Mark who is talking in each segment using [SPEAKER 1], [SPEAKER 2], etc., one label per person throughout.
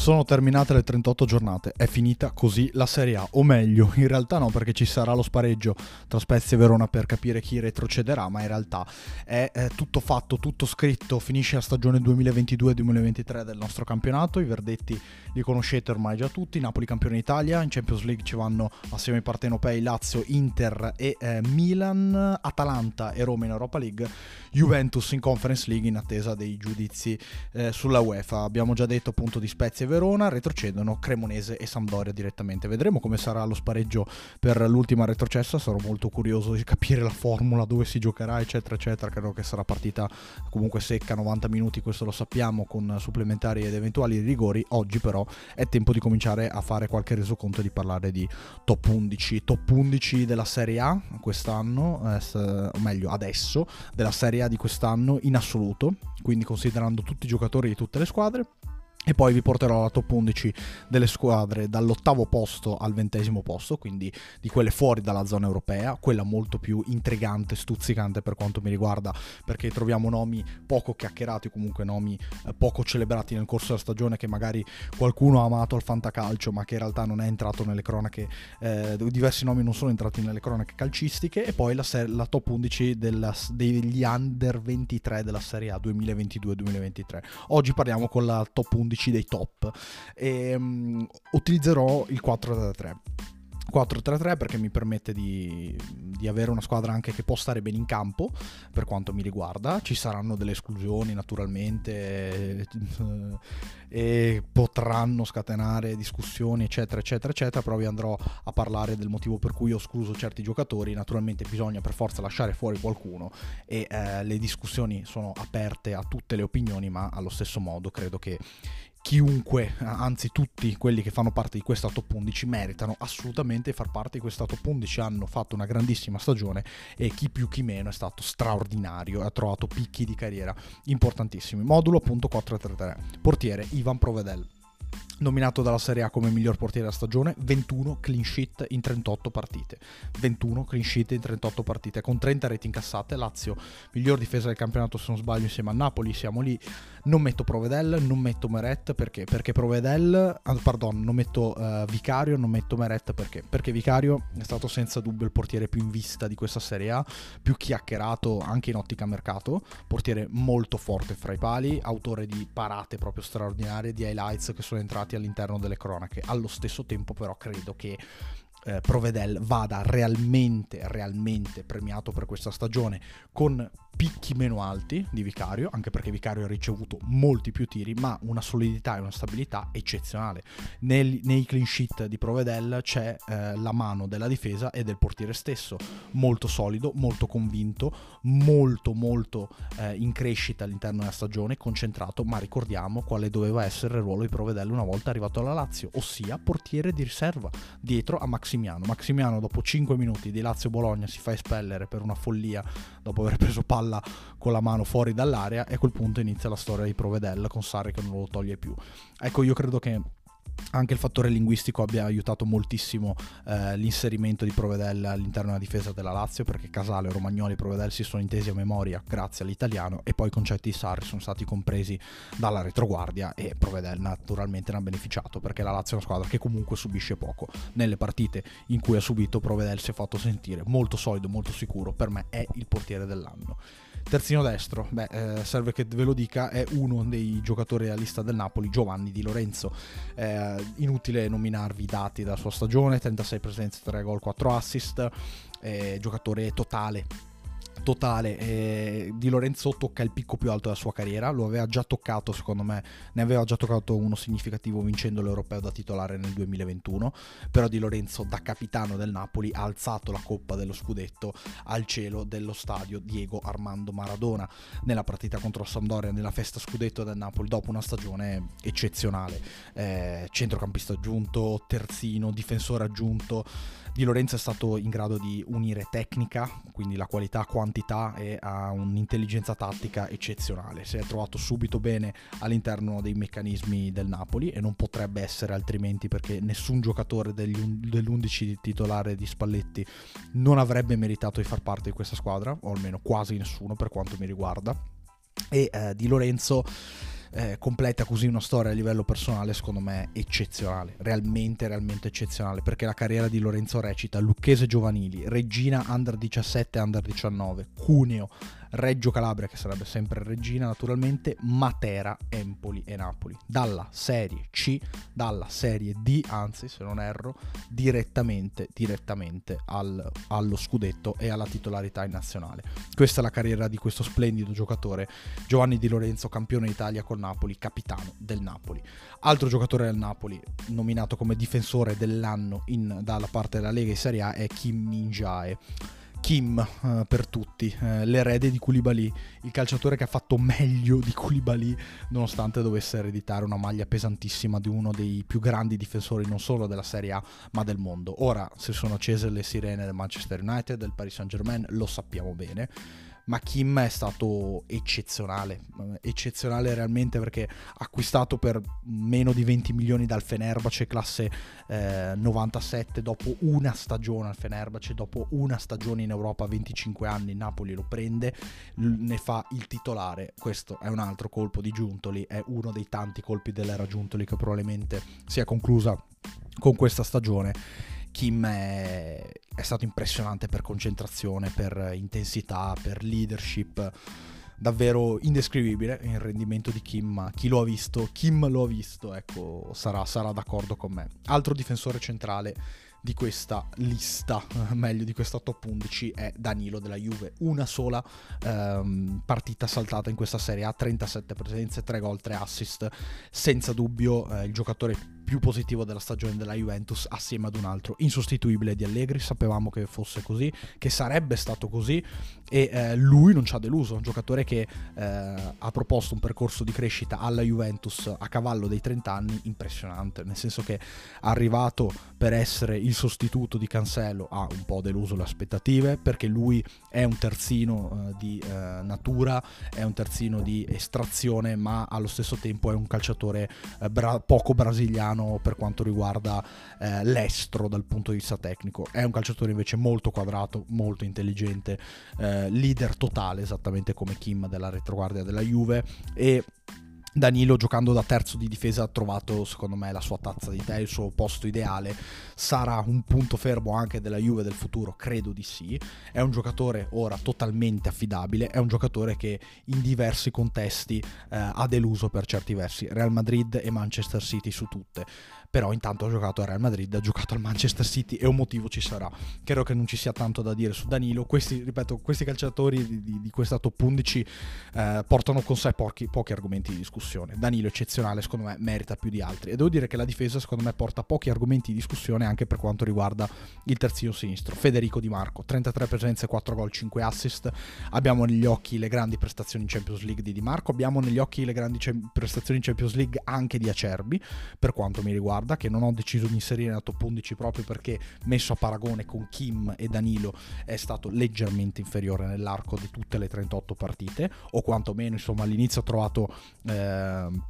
[SPEAKER 1] Sono terminate le 38 giornate, è finita così la Serie A, o meglio, in realtà no perché ci sarà lo spareggio tra Spezia e Verona per capire chi retrocederà, ma in realtà è, è tutto fatto, tutto scritto, finisce la stagione 2022-2023 del nostro campionato, i verdetti li conoscete ormai già tutti, Napoli campione d'Italia, in Champions League ci vanno assieme ai partenopei Lazio, Inter e eh, Milan, Atalanta e Roma in Europa League, Juventus in Conference League in attesa dei giudizi eh, sulla UEFA. Abbiamo già detto appunto di Spezia e Verona, retrocedono Cremonese e Sampdoria direttamente. Vedremo come sarà lo spareggio per l'ultima retrocessa, sarò molto curioso di capire la formula, dove si giocherà, eccetera, eccetera. Credo che sarà partita comunque secca, 90 minuti, questo lo sappiamo, con supplementari ed eventuali rigori. Oggi però è tempo di cominciare a fare qualche resoconto e di parlare di top 11. Top 11 della Serie A quest'anno, eh, o meglio adesso, della Serie A di quest'anno in assoluto, quindi considerando tutti i giocatori di tutte le squadre. E poi vi porterò alla top 11 delle squadre dall'ottavo posto al ventesimo posto, quindi di quelle fuori dalla zona europea, quella molto più intrigante, stuzzicante per quanto mi riguarda, perché troviamo nomi poco chiacchierati, comunque nomi eh, poco celebrati nel corso della stagione che magari qualcuno ha amato al fantacalcio, ma che in realtà non è entrato nelle cronache, eh, diversi nomi non sono entrati nelle cronache calcistiche, e poi la, ser- la top 11 della, degli under 23 della Serie A 2022-2023. Oggi parliamo con la top 11 11 dei top. E, um, utilizzerò il 4-3. 4-3-3 perché mi permette di, di, avere una squadra anche che può stare bene in campo per quanto mi riguarda. Ci saranno delle esclusioni naturalmente e potranno scatenare discussioni eccetera eccetera eccetera, però vi andrò a parlare del motivo per cui ho escluso certi giocatori. Naturalmente bisogna per forza lasciare fuori qualcuno e eh, le discussioni sono aperte a tutte le opinioni, ma allo stesso modo credo che chiunque, anzi tutti quelli che fanno parte di questa top 11 meritano assolutamente far parte di questa top 11, hanno fatto una grandissima stagione e chi più chi meno è stato straordinario, ha trovato picchi di carriera importantissimi. Modulo appunto 433, portiere Ivan Provedel nominato dalla Serie A come miglior portiere della stagione, 21 clean sheet in 38 partite. 21 clean sheet in 38 partite, con 30 reti incassate. Lazio, miglior difesa del campionato se non sbaglio insieme a Napoli, siamo lì. Non metto Provedel, non metto Meret, perché? Perché Provedel, ah, pardon, non metto uh, Vicario, non metto Meret, perché? Perché Vicario è stato senza dubbio il portiere più in vista di questa Serie A, più chiacchierato anche in ottica mercato, portiere molto forte fra i pali, autore di parate proprio straordinarie, di highlights che sono entrati all'interno delle cronache. Allo stesso tempo però credo che eh, Provedel vada realmente, realmente premiato per questa stagione con picchi meno alti di Vicario, anche perché Vicario ha ricevuto molti più tiri, ma una solidità e una stabilità eccezionale. Nel, nei clean sheet di Provedel c'è eh, la mano della difesa e del portiere stesso, molto solido, molto convinto, molto molto eh, in crescita all'interno della stagione, concentrato, ma ricordiamo quale doveva essere il ruolo di Provedel una volta arrivato alla Lazio, ossia portiere di riserva dietro a Maximiano. Maximiano dopo 5 minuti di Lazio-Bologna si fa espellere per una follia dopo aver preso palla con la mano fuori dall'area e a quel punto inizia la storia di Provedel con Sarri che non lo toglie più. Ecco, io credo che anche il fattore linguistico abbia aiutato moltissimo eh, l'inserimento di Provedel all'interno della difesa della Lazio perché Casale, Romagnoli e Provedel si sono intesi a memoria grazie all'italiano e poi i concetti di Sarri sono stati compresi dalla retroguardia e Provedel naturalmente ne ha beneficiato perché la Lazio è una squadra che comunque subisce poco. Nelle partite in cui ha subito Provedel si è fatto sentire molto solido, molto sicuro per me è il portiere dell'anno Terzino destro, beh, eh, serve che ve lo dica, è uno dei giocatori della lista del Napoli, Giovanni Di Lorenzo. Eh, inutile nominarvi i dati della sua stagione, 36 presenze, 3 gol, 4 assist, eh, giocatore totale totale. Eh, di Lorenzo tocca il picco più alto della sua carriera, lo aveva già toccato secondo me, ne aveva già toccato uno significativo vincendo l'Europeo da titolare nel 2021, però Di Lorenzo da capitano del Napoli ha alzato la coppa dello scudetto al cielo dello stadio Diego Armando Maradona nella partita contro Sampdoria, nella festa scudetto del Napoli dopo una stagione eccezionale. Eh, centrocampista aggiunto, terzino, difensore aggiunto di Lorenzo è stato in grado di unire tecnica, quindi la qualità, quantità e ha un'intelligenza tattica eccezionale. Si è trovato subito bene all'interno dei meccanismi del Napoli e non potrebbe essere altrimenti perché nessun giocatore degli, dell'11 titolare di Spalletti non avrebbe meritato di far parte di questa squadra, o almeno quasi nessuno per quanto mi riguarda. E eh, di Lorenzo eh, completa così una storia a livello personale secondo me eccezionale, realmente realmente eccezionale, perché la carriera di Lorenzo recita Lucchese giovanili, Regina under 17 under 19, Cuneo, Reggio Calabria, che sarebbe sempre Regina naturalmente, Matera, Empoli e Napoli. Dalla Serie C, dalla Serie D, anzi se non erro, direttamente, direttamente al, allo scudetto e alla titolarità in nazionale. Questa è la carriera di questo splendido giocatore, Giovanni Di Lorenzo, campione d'Italia con Napoli, capitano del Napoli. Altro giocatore del Napoli, nominato come difensore dell'anno in, dalla parte della Lega in Serie A, è Kim Minjae Kim uh, per tutti, uh, l'erede di Koulibaly, il calciatore che ha fatto meglio di Koulibaly nonostante dovesse ereditare una maglia pesantissima di uno dei più grandi difensori non solo della Serie A ma del mondo. Ora si sono accese le sirene del Manchester United, del Paris Saint Germain, lo sappiamo bene ma Kim è stato eccezionale, eccezionale realmente perché acquistato per meno di 20 milioni dal Fenerbahce classe eh, 97 dopo una stagione al Fenerbahce, dopo una stagione in Europa 25 anni, Napoli lo prende, ne fa il titolare, questo è un altro colpo di Giuntoli, è uno dei tanti colpi dell'era Giuntoli che probabilmente si è conclusa con questa stagione Kim è, è stato impressionante per concentrazione, per intensità, per leadership davvero indescrivibile il rendimento di Kim, ma chi lo ha visto, Kim lo ha visto, ecco, sarà, sarà d'accordo con me. Altro difensore centrale di questa lista, meglio di questa top 11, è Danilo della Juve. Una sola ehm, partita saltata in questa serie A, 37 presenze, 3 gol, 3 assist. Senza dubbio eh, il giocatore più positivo della stagione della Juventus assieme ad un altro insostituibile di Allegri, sapevamo che fosse così, che sarebbe stato così e eh, lui non ci ha deluso, un giocatore che eh, ha proposto un percorso di crescita alla Juventus a cavallo dei 30 anni impressionante, nel senso che è arrivato per essere il sostituto di Cancelo ha un po' deluso le aspettative perché lui è un terzino eh, di eh, natura, è un terzino di estrazione ma allo stesso tempo è un calciatore eh, bra- poco brasiliano mano per quanto riguarda eh, l'estro dal punto di vista tecnico. È un calciatore invece molto quadrato, molto intelligente, eh, leader totale, esattamente come Kim della retroguardia della Juve e Danilo giocando da terzo di difesa ha trovato secondo me la sua tazza di tè, il suo posto ideale, sarà un punto fermo anche della Juve del futuro, credo di sì, è un giocatore ora totalmente affidabile, è un giocatore che in diversi contesti eh, ha deluso per certi versi, Real Madrid e Manchester City su tutte però intanto ha giocato a Real Madrid, ha giocato al Manchester City e un motivo ci sarà. Credo che non ci sia tanto da dire su Danilo, questi, ripeto, questi calciatori di, di, di questa top 11 eh, portano con sé pochi, pochi argomenti di discussione. Danilo eccezionale, secondo me merita più di altri e devo dire che la difesa secondo me porta pochi argomenti di discussione anche per quanto riguarda il terzino sinistro. Federico Di Marco, 33 presenze, 4 gol, 5 assist. Abbiamo negli occhi le grandi prestazioni in Champions League di Di Marco, abbiamo negli occhi le grandi prestazioni in Champions League anche di Acerbi, per quanto mi riguarda riguarda, che non ho deciso di inserire nella top 11 proprio perché messo a paragone con Kim e Danilo è stato leggermente inferiore nell'arco di tutte le 38 partite, o quantomeno insomma all'inizio ho trovato... Eh,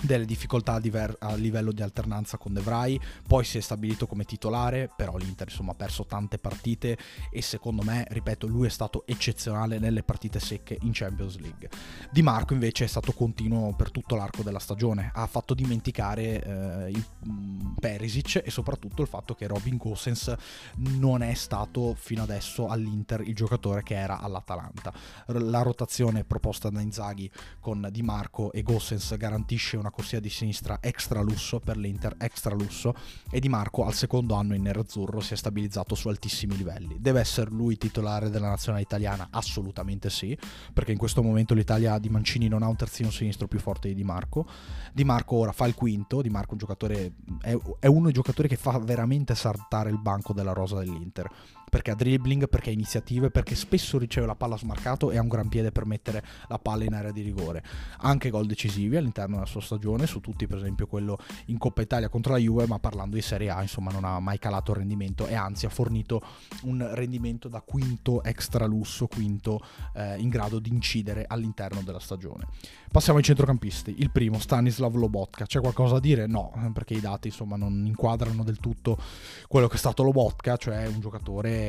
[SPEAKER 1] delle difficoltà a livello di alternanza con De Vrij, poi si è stabilito come titolare, però l'Inter insomma ha perso tante partite e secondo me, ripeto, lui è stato eccezionale nelle partite secche in Champions League. Di Marco invece è stato continuo per tutto l'arco della stagione, ha fatto dimenticare eh, il mm, Perisic e soprattutto il fatto che Robin Gosens non è stato fino adesso all'Inter il giocatore che era all'Atalanta. La rotazione proposta da Inzaghi con Di Marco e Gosens garantisce una corsia di sinistra extra lusso per l'Inter, extra lusso, e Di Marco al secondo anno in nerazzurro si è stabilizzato su altissimi livelli. Deve essere lui titolare della nazionale italiana? Assolutamente sì, perché in questo momento l'Italia di Mancini non ha un terzino sinistro più forte di Di Marco. Di Marco ora fa il quinto, Di Marco un giocatore, è, è uno dei giocatori che fa veramente saltare il banco della rosa dell'Inter perché ha dribbling, perché ha iniziative, perché spesso riceve la palla smarcato e ha un gran piede per mettere la palla in area di rigore. Anche gol decisivi all'interno della sua stagione, su tutti per esempio quello in Coppa Italia contro la Juve, ma parlando di Serie A insomma non ha mai calato il rendimento e anzi ha fornito un rendimento da quinto extra lusso, quinto eh, in grado di incidere all'interno della stagione. Passiamo ai centrocampisti. Il primo, Stanislav Lobotka. C'è qualcosa da dire? No, perché i dati insomma non inquadrano del tutto quello che è stato Lobotka, cioè un giocatore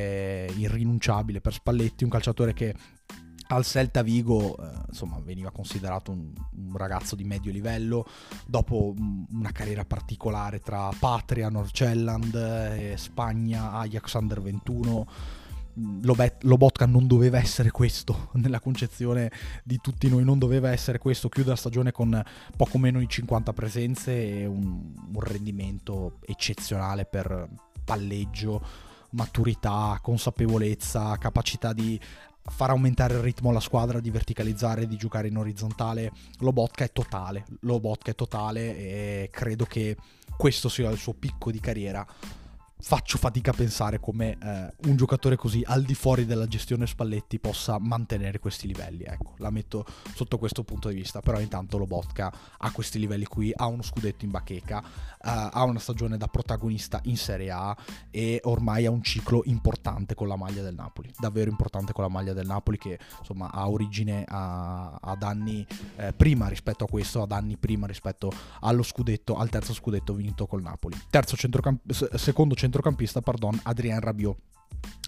[SPEAKER 1] irrinunciabile per Spalletti, un calciatore che al Celta Vigo eh, insomma veniva considerato un, un, ragazzo di medio livello dopo una carriera particolare tra Patria, Norcelland, eh, Spagna, Ajax Under 21 Lobotka non doveva essere questo nella concezione di tutti noi, non doveva essere questo, chiude la stagione con poco meno di 50 presenze e un, un rendimento eccezionale per palleggio, maturità, consapevolezza, capacità di far aumentare il ritmo alla squadra, di verticalizzare, di giocare in orizzontale. Lobotka è totale, Lobotka è totale e credo che questo sia il suo picco di carriera faccio fatica a pensare come eh, un giocatore così al di fuori della gestione Spalletti possa mantenere questi livelli. Ecco, la metto sotto questo punto di vista. Però intanto Lobotka ha questi livelli qui, ha uno scudetto in bacheca, eh, ha una stagione da protagonista in Serie A e ormai ha un ciclo importante con la maglia del Napoli. Davvero importante con la maglia del Napoli che insomma ha origine a, ad anni eh, prima rispetto a questo, ad anni prima rispetto allo scudetto, al terzo scudetto vinto col Napoli. Terzo centrocamp- secondo centrocampista centrocampista, pardon, Adrien Rabiot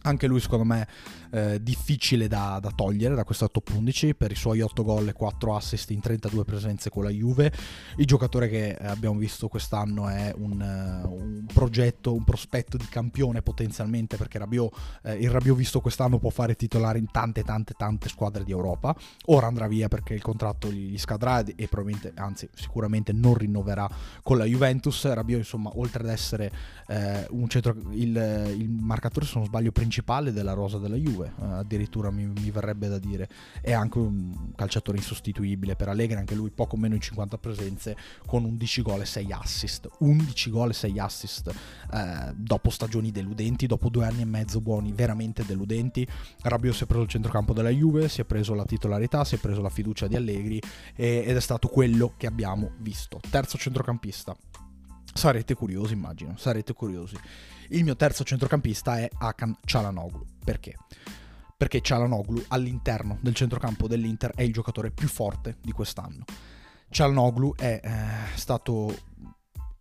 [SPEAKER 1] anche lui secondo me eh, difficile da, da, togliere da questa top 11 per i suoi 8 gol e 4 assist in 32 presenze con la Juve. Il giocatore che eh, abbiamo visto quest'anno è un, uh, un, progetto, un prospetto di campione potenzialmente perché Rabiot, eh, il Rabiot visto quest'anno può fare titolare in tante tante tante squadre di Europa. Ora andrà via perché il contratto gli scadrà e probabilmente, anzi sicuramente non rinnoverà con la Juventus. Rabiot insomma oltre ad essere eh, un centro, il, il marcatore se non sbaglio principale della rosa della Juve, eh, addirittura mi, mi, verrebbe da dire. È anche un calciatore insostituibile per Allegri, anche lui poco meno di 50 presenze con 11 gol e 6 assist. 11 gol e 6 assist eh, dopo stagioni deludenti, dopo due anni e mezzo buoni, veramente deludenti. Rabiot si è preso il centrocampo della Juve, si è preso la titolarità, si è preso la fiducia di Allegri e, ed è stato quello che abbiamo visto. Terzo centrocampista. Sarete curiosi, immagino, sarete curiosi. Il mio terzo centrocampista è Akan Cialanoglu. Perché? Perché Cialanoglu all'interno del centrocampo dell'Inter è il giocatore più forte di quest'anno. Cialanoglu è eh, stato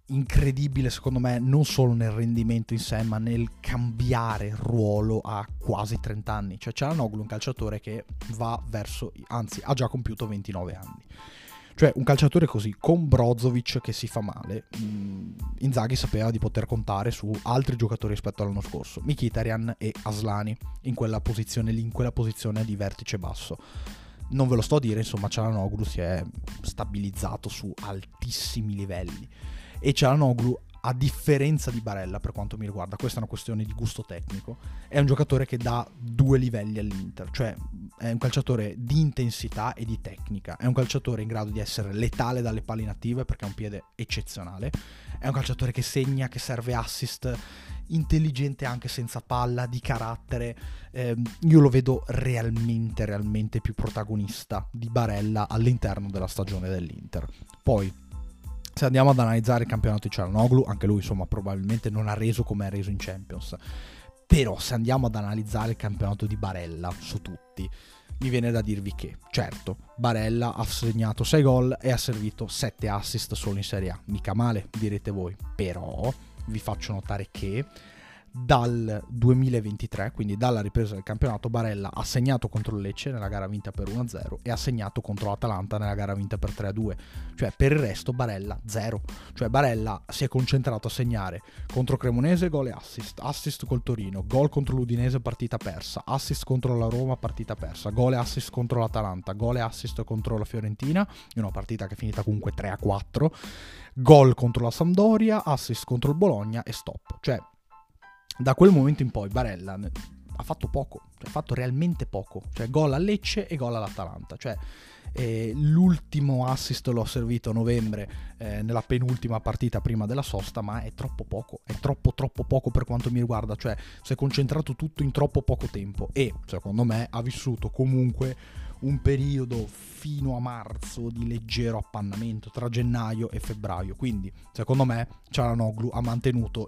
[SPEAKER 1] incredibile secondo me non solo nel rendimento in sé ma nel cambiare ruolo a quasi 30 anni cioè Cialanoglu è un calciatore che va verso anzi ha già compiuto 29 anni cioè un calciatore così, con Brozovic che si fa male, mm, Inzaghi sapeva di poter contare su altri giocatori rispetto all'anno scorso, Mkhitaryan e Aslani, in quella posizione lì, in quella posizione di vertice basso. Non ve lo sto a dire, insomma, Cialanoglu si è stabilizzato su altissimi livelli e Cialanoglu a differenza di Barella per quanto mi riguarda, questa è una questione di gusto tecnico, è un giocatore che dà due livelli all'Inter, cioè è un calciatore di intensità e di tecnica, è un calciatore in grado di essere letale dalle palle inattive perché ha un piede eccezionale, è un calciatore che segna, che serve assist, intelligente anche senza palla, di carattere, eh, io lo vedo realmente, realmente più protagonista di Barella all'interno della stagione dell'Inter. Poi se andiamo ad analizzare il campionato di Cialanoglu, anche lui insomma probabilmente non ha reso come ha reso in Champions. Però se andiamo ad analizzare il campionato di Barella su tutti, mi viene da dirvi che, certo, Barella ha segnato 6 gol e ha servito 7 assist solo in Serie A. Mica male, direte voi. Però vi faccio notare che dal 2023, quindi dalla ripresa del campionato, Barella ha segnato contro Lecce nella gara vinta per 1-0 e ha segnato contro l'Atalanta nella gara vinta per 3-2. Cioè per il resto Barella 0. Cioè Barella si è concentrato a segnare contro Cremonese gol e assist, assist col Torino, gol contro l'Udinese partita persa, assist contro la Roma partita persa, gol e assist contro l'Atalanta, gol e assist contro la Fiorentina, in una partita che è finita comunque 3-4, gol contro la Sampdoria, assist contro il Bologna e stop. Cioè da quel momento in poi Barella ha fatto poco, cioè, ha fatto realmente poco, cioè gol a Lecce e gol all'Atalanta, cioè eh, l'ultimo assist l'ho servito a novembre eh, nella penultima partita prima della sosta, ma è troppo poco, è troppo troppo poco per quanto mi riguarda, cioè si è concentrato tutto in troppo poco tempo e secondo me ha vissuto comunque un periodo fino a marzo di leggero appannamento tra gennaio e febbraio, quindi secondo me Cialanoglu ha mantenuto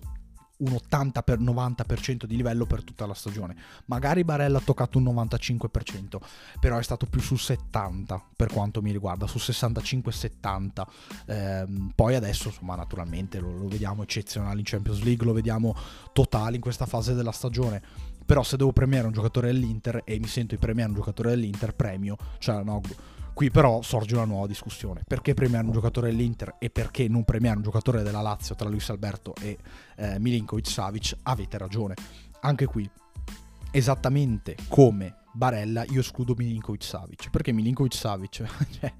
[SPEAKER 1] un 80-90% di livello per tutta la stagione. Magari Barella ha toccato un 95%, però è stato più sul 70% per quanto mi riguarda, su 65-70%. Eh, poi adesso, insomma, naturalmente lo, lo vediamo eccezionale in Champions League, lo vediamo totale in questa fase della stagione Però se devo premiare un giocatore dell'Inter e mi sento di premiare un giocatore dell'Inter, premio Cialanoglu. Qui però sorge una nuova discussione. Perché premiare un giocatore dell'Inter e perché non premiare un giocatore della Lazio tra Luis Alberto e eh, Milinkovic Savic? Avete ragione. Anche qui, esattamente come Barella, io escludo Milinkovic Savic. Perché Milinkovic Savic, cioè,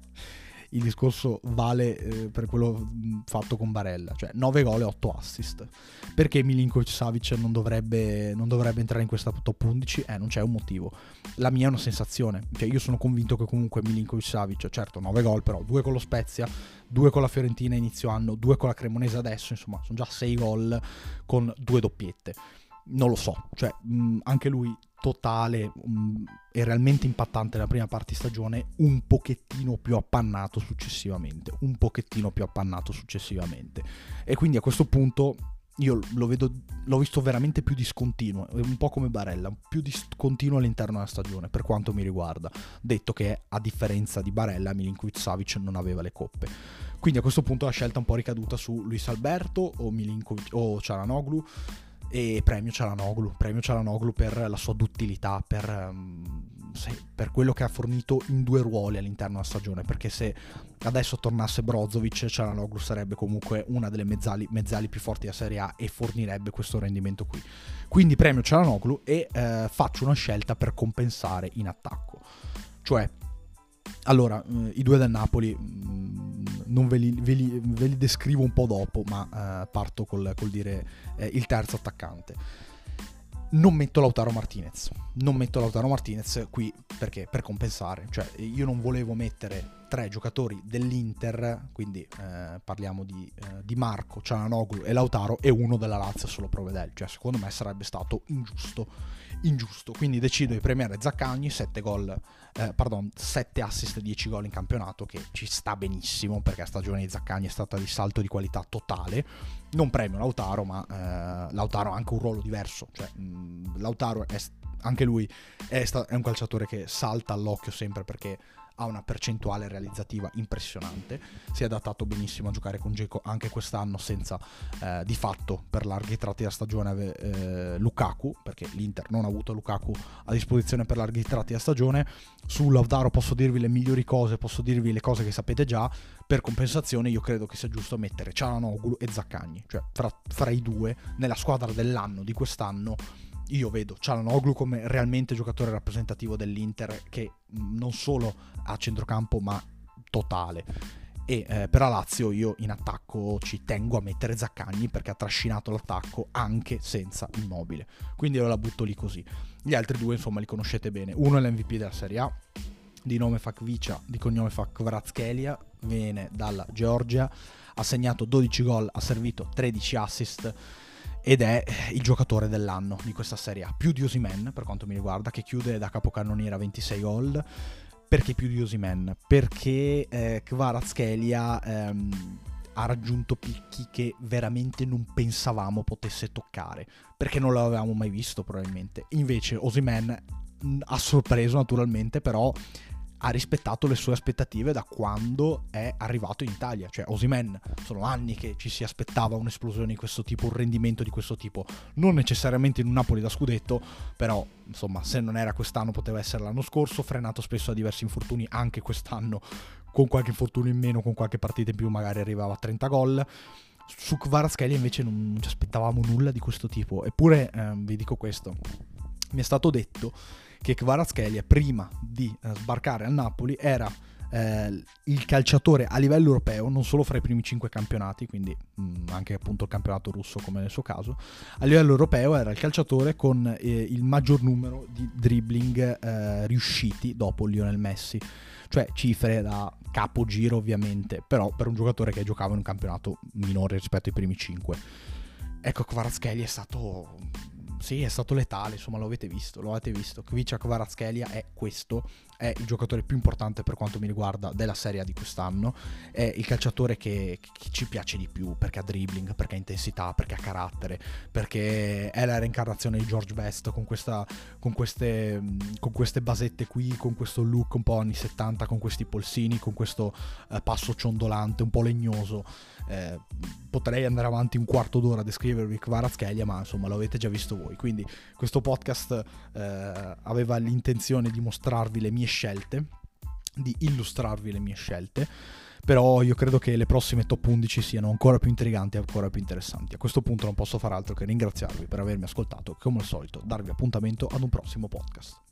[SPEAKER 1] il discorso vale eh, per quello fatto con Barella, cioè 9 gol e 8 assist. Perché Milinkovic Savic non dovrebbe, non dovrebbe entrare in questa top 11? Eh, non c'è un motivo. La mia è una sensazione, cioè io sono convinto che comunque Milinkovic Savic, certo 9 gol però, 2 con lo Spezia, 2 con la Fiorentina inizio anno, 2 con la Cremonese adesso, insomma sono già 6 gol con due doppiette non lo so, cioè mh, anche lui totale mh, e realmente impattante nella prima parte di stagione, un pochettino più appannato successivamente, un pochettino più appannato successivamente. E quindi a questo punto io lo vedo, l'ho visto veramente più discontinuo, un po' come Barella, più discontinuo all'interno della stagione per quanto mi riguarda, detto che a differenza di Barella Milinkovic Savic non aveva le coppe. Quindi a questo punto la scelta è un po' ricaduta su Luis Alberto o, Milinkovic, o Cialanoglu e premio Cialanoglu, premio Cialanoglu per la sua duttilità, per, se, per, quello che ha fornito in due ruoli all'interno della stagione, perché se adesso tornasse Brozovic, Cialanoglu sarebbe comunque una delle mezzali, mezzali più forti della Serie A e fornirebbe questo rendimento qui. Quindi premio Cialanoglu e eh, faccio una scelta per compensare in attacco. Cioè, allora, eh, i due del Napoli... Non ve li, ve, li, ve li, descrivo un po' dopo, ma eh, parto col, col dire eh, il terzo attaccante. Non metto Lautaro Martinez. Non metto Lautaro Martinez qui perché? Per compensare. Cioè, io non volevo mettere tre giocatori dell'Inter, quindi eh, parliamo di, eh, di, Marco, Ciananoglu e Lautaro, e uno della Lazio solo Provedel. Cioè, secondo me sarebbe stato ingiusto. Ingiusto. Quindi decido di premiare Zaccagni, 7 gol, eh, pardon, 7 assist, 10 gol in campionato, che ci sta benissimo, perché la stagione di Zaccagni è stata di salto di qualità totale. Non premio Lautaro, ma eh, Lautaro ha anche un ruolo diverso. Cioè, mh, Lautaro è anche lui è, sta- è, un calciatore che salta all'occhio sempre perché ha una percentuale realizzativa impressionante, si è adattato benissimo a giocare con Geco anche quest'anno senza eh, di fatto per larghi tratti della stagione eh, Lukaku, perché l'Inter non ha avuto Lukaku a disposizione per larghi tratti della stagione, su Lautaro posso dirvi le migliori cose, posso dirvi le cose che sapete già, per compensazione io credo che sia giusto mettere Cialanoglu e Zaccagni, cioè fra, fra i due nella squadra dell'anno di quest'anno io vedo Cialanoglu come realmente giocatore rappresentativo dell'Inter che non solo a centrocampo ma totale. E eh, per la Lazio io in attacco ci tengo a mettere Zaccagni perché ha trascinato l'attacco anche senza immobile. Quindi io la butto lì così. Gli altri due insomma li conoscete bene. Uno è l'MVP della Serie A di nome fa Kvicia, di cognome fa Kvaratskelia viene dalla Georgia ha segnato 12 gol ha servito 13 assist ed è il giocatore dell'anno di questa Serie A, più di Osimen per quanto mi riguarda, che chiude da capocannoniere a 26 gol. Perché più di Osimen? Perché eh, Kvaratskhelia ehm, ha raggiunto picchi che veramente non pensavamo potesse toccare, perché non l'avevamo mai visto probabilmente. Invece Osimen ha sorpreso naturalmente, però ha rispettato le sue aspettative da quando è arrivato in Italia. Cioè, Osimen, sono anni che ci si aspettava un'esplosione di questo tipo, un rendimento di questo tipo. Non necessariamente in un Napoli da scudetto, però, insomma, se non era quest'anno poteva essere l'anno scorso, frenato spesso da diversi infortuni anche quest'anno, con qualche infortunio in meno, con qualche partita in più, magari arrivava a 30 gol. Su Kvaratskhelia invece non ci aspettavamo nulla di questo tipo. Eppure, eh, vi dico questo, mi è stato detto che Kvaratskhelia prima di eh, sbarcare al Napoli era eh, il calciatore a livello europeo, non solo fra i primi cinque campionati, quindi mh, mm, anche appunto il campionato russo come nel suo caso, a livello europeo era il calciatore con eh, il maggior numero di dribbling eh, riusciti dopo Lionel Messi, cioè cifre da capogiro ovviamente, però per un giocatore che giocava in un campionato minore rispetto ai primi cinque. Ecco, Kvaratskhelia è stato sì, è stato letale, insomma, lo avete visto, lo avete visto. Kvicia Kvaratskhelia è questo è il giocatore più importante per quanto mi riguarda della Serie di quest'anno, è il calciatore che, che, ci piace di più perché ha dribbling, perché ha intensità, perché ha carattere, perché è la reincarnazione di George Best con, questa, con, queste, con queste, basette qui, con questo look un po' anni 70, con questi polsini, con questo eh, passo ciondolante, un po' legnoso. Eh, potrei andare avanti un quarto d'ora a descrivervi Kvaratskhelia, ma insomma lo avete già visto voi. Quindi questo podcast eh, aveva l'intenzione di mostrarvi le mie scelte, di illustrarvi le mie scelte. Però io credo che le prossime top 11 siano ancora più intriganti e ancora più interessanti. A questo punto non posso fare altro che ringraziarvi per avermi ascoltato e come al solito darvi appuntamento ad un prossimo podcast.